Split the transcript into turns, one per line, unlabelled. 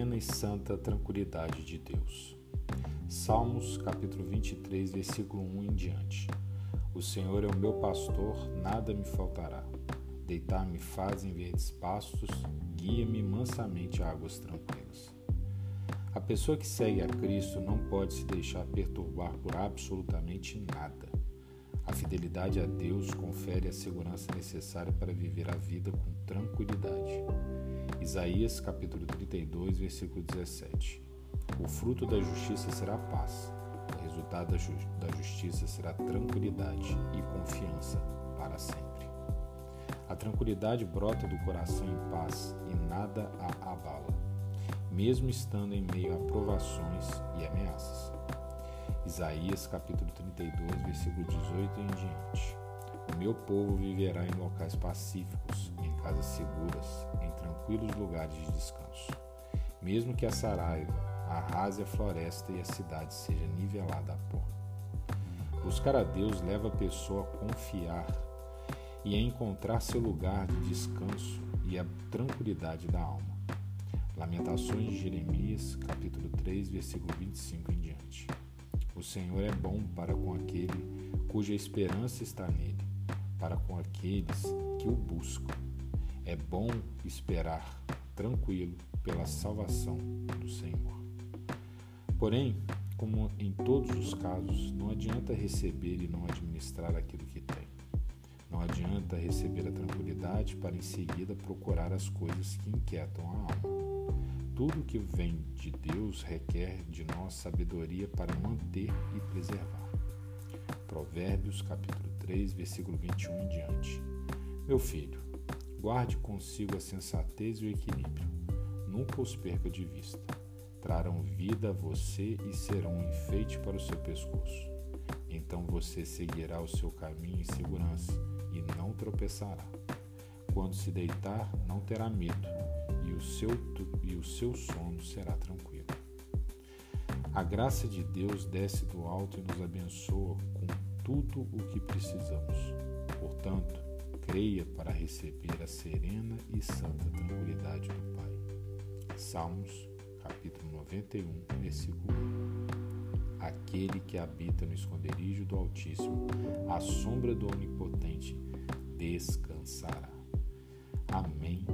e santa tranquilidade de Deus. Salmos capítulo 23, versículo 1 em diante. O Senhor é o meu pastor, nada me faltará. Deitar-me faz em verdes pastos, guia-me mansamente a águas tranquilas. A pessoa que segue a Cristo não pode se deixar perturbar por absolutamente nada. A fidelidade a Deus confere a segurança necessária para viver a vida com tranquilidade. Isaías capítulo 32, versículo 17. O fruto da justiça será paz. O resultado da justiça será tranquilidade e confiança para sempre. A tranquilidade brota do coração em paz e nada a abala, mesmo estando em meio a provações e ameaças. Isaías capítulo 32, versículo 18 em diante. O meu povo viverá em locais pacíficos, casas seguras, em tranquilos lugares de descanso. Mesmo que a saraiva arrase a floresta e a cidade seja nivelada a pó. Buscar a Deus leva a pessoa a confiar e a encontrar seu lugar de descanso e a tranquilidade da alma. Lamentações de Jeremias, capítulo 3, versículo 25 em diante. O Senhor é bom para com aquele cuja esperança está nele, para com aqueles que o buscam. É bom esperar tranquilo pela salvação do Senhor. Porém, como em todos os casos, não adianta receber e não administrar aquilo que tem. Não adianta receber a tranquilidade para em seguida procurar as coisas que inquietam a alma. Tudo que vem de Deus requer de nós sabedoria para manter e preservar. Provérbios capítulo 3, versículo 21 em diante. Meu filho, guarde consigo a sensatez e o equilíbrio. Nunca os perca de vista. Trarão vida a você e serão um enfeite para o seu pescoço. Então você seguirá o seu caminho em segurança e não tropeçará. Quando se deitar, não terá medo e o seu, e o seu sono será tranquilo. A graça de Deus desce do alto e nos abençoa com tudo o que precisamos. Portanto, creia para receber a serena e santa tranquilidade do Pai. Salmos, capítulo 91, versículo 1. Aquele que habita no esconderijo do Altíssimo, à sombra do Onipotente, descansará. Amém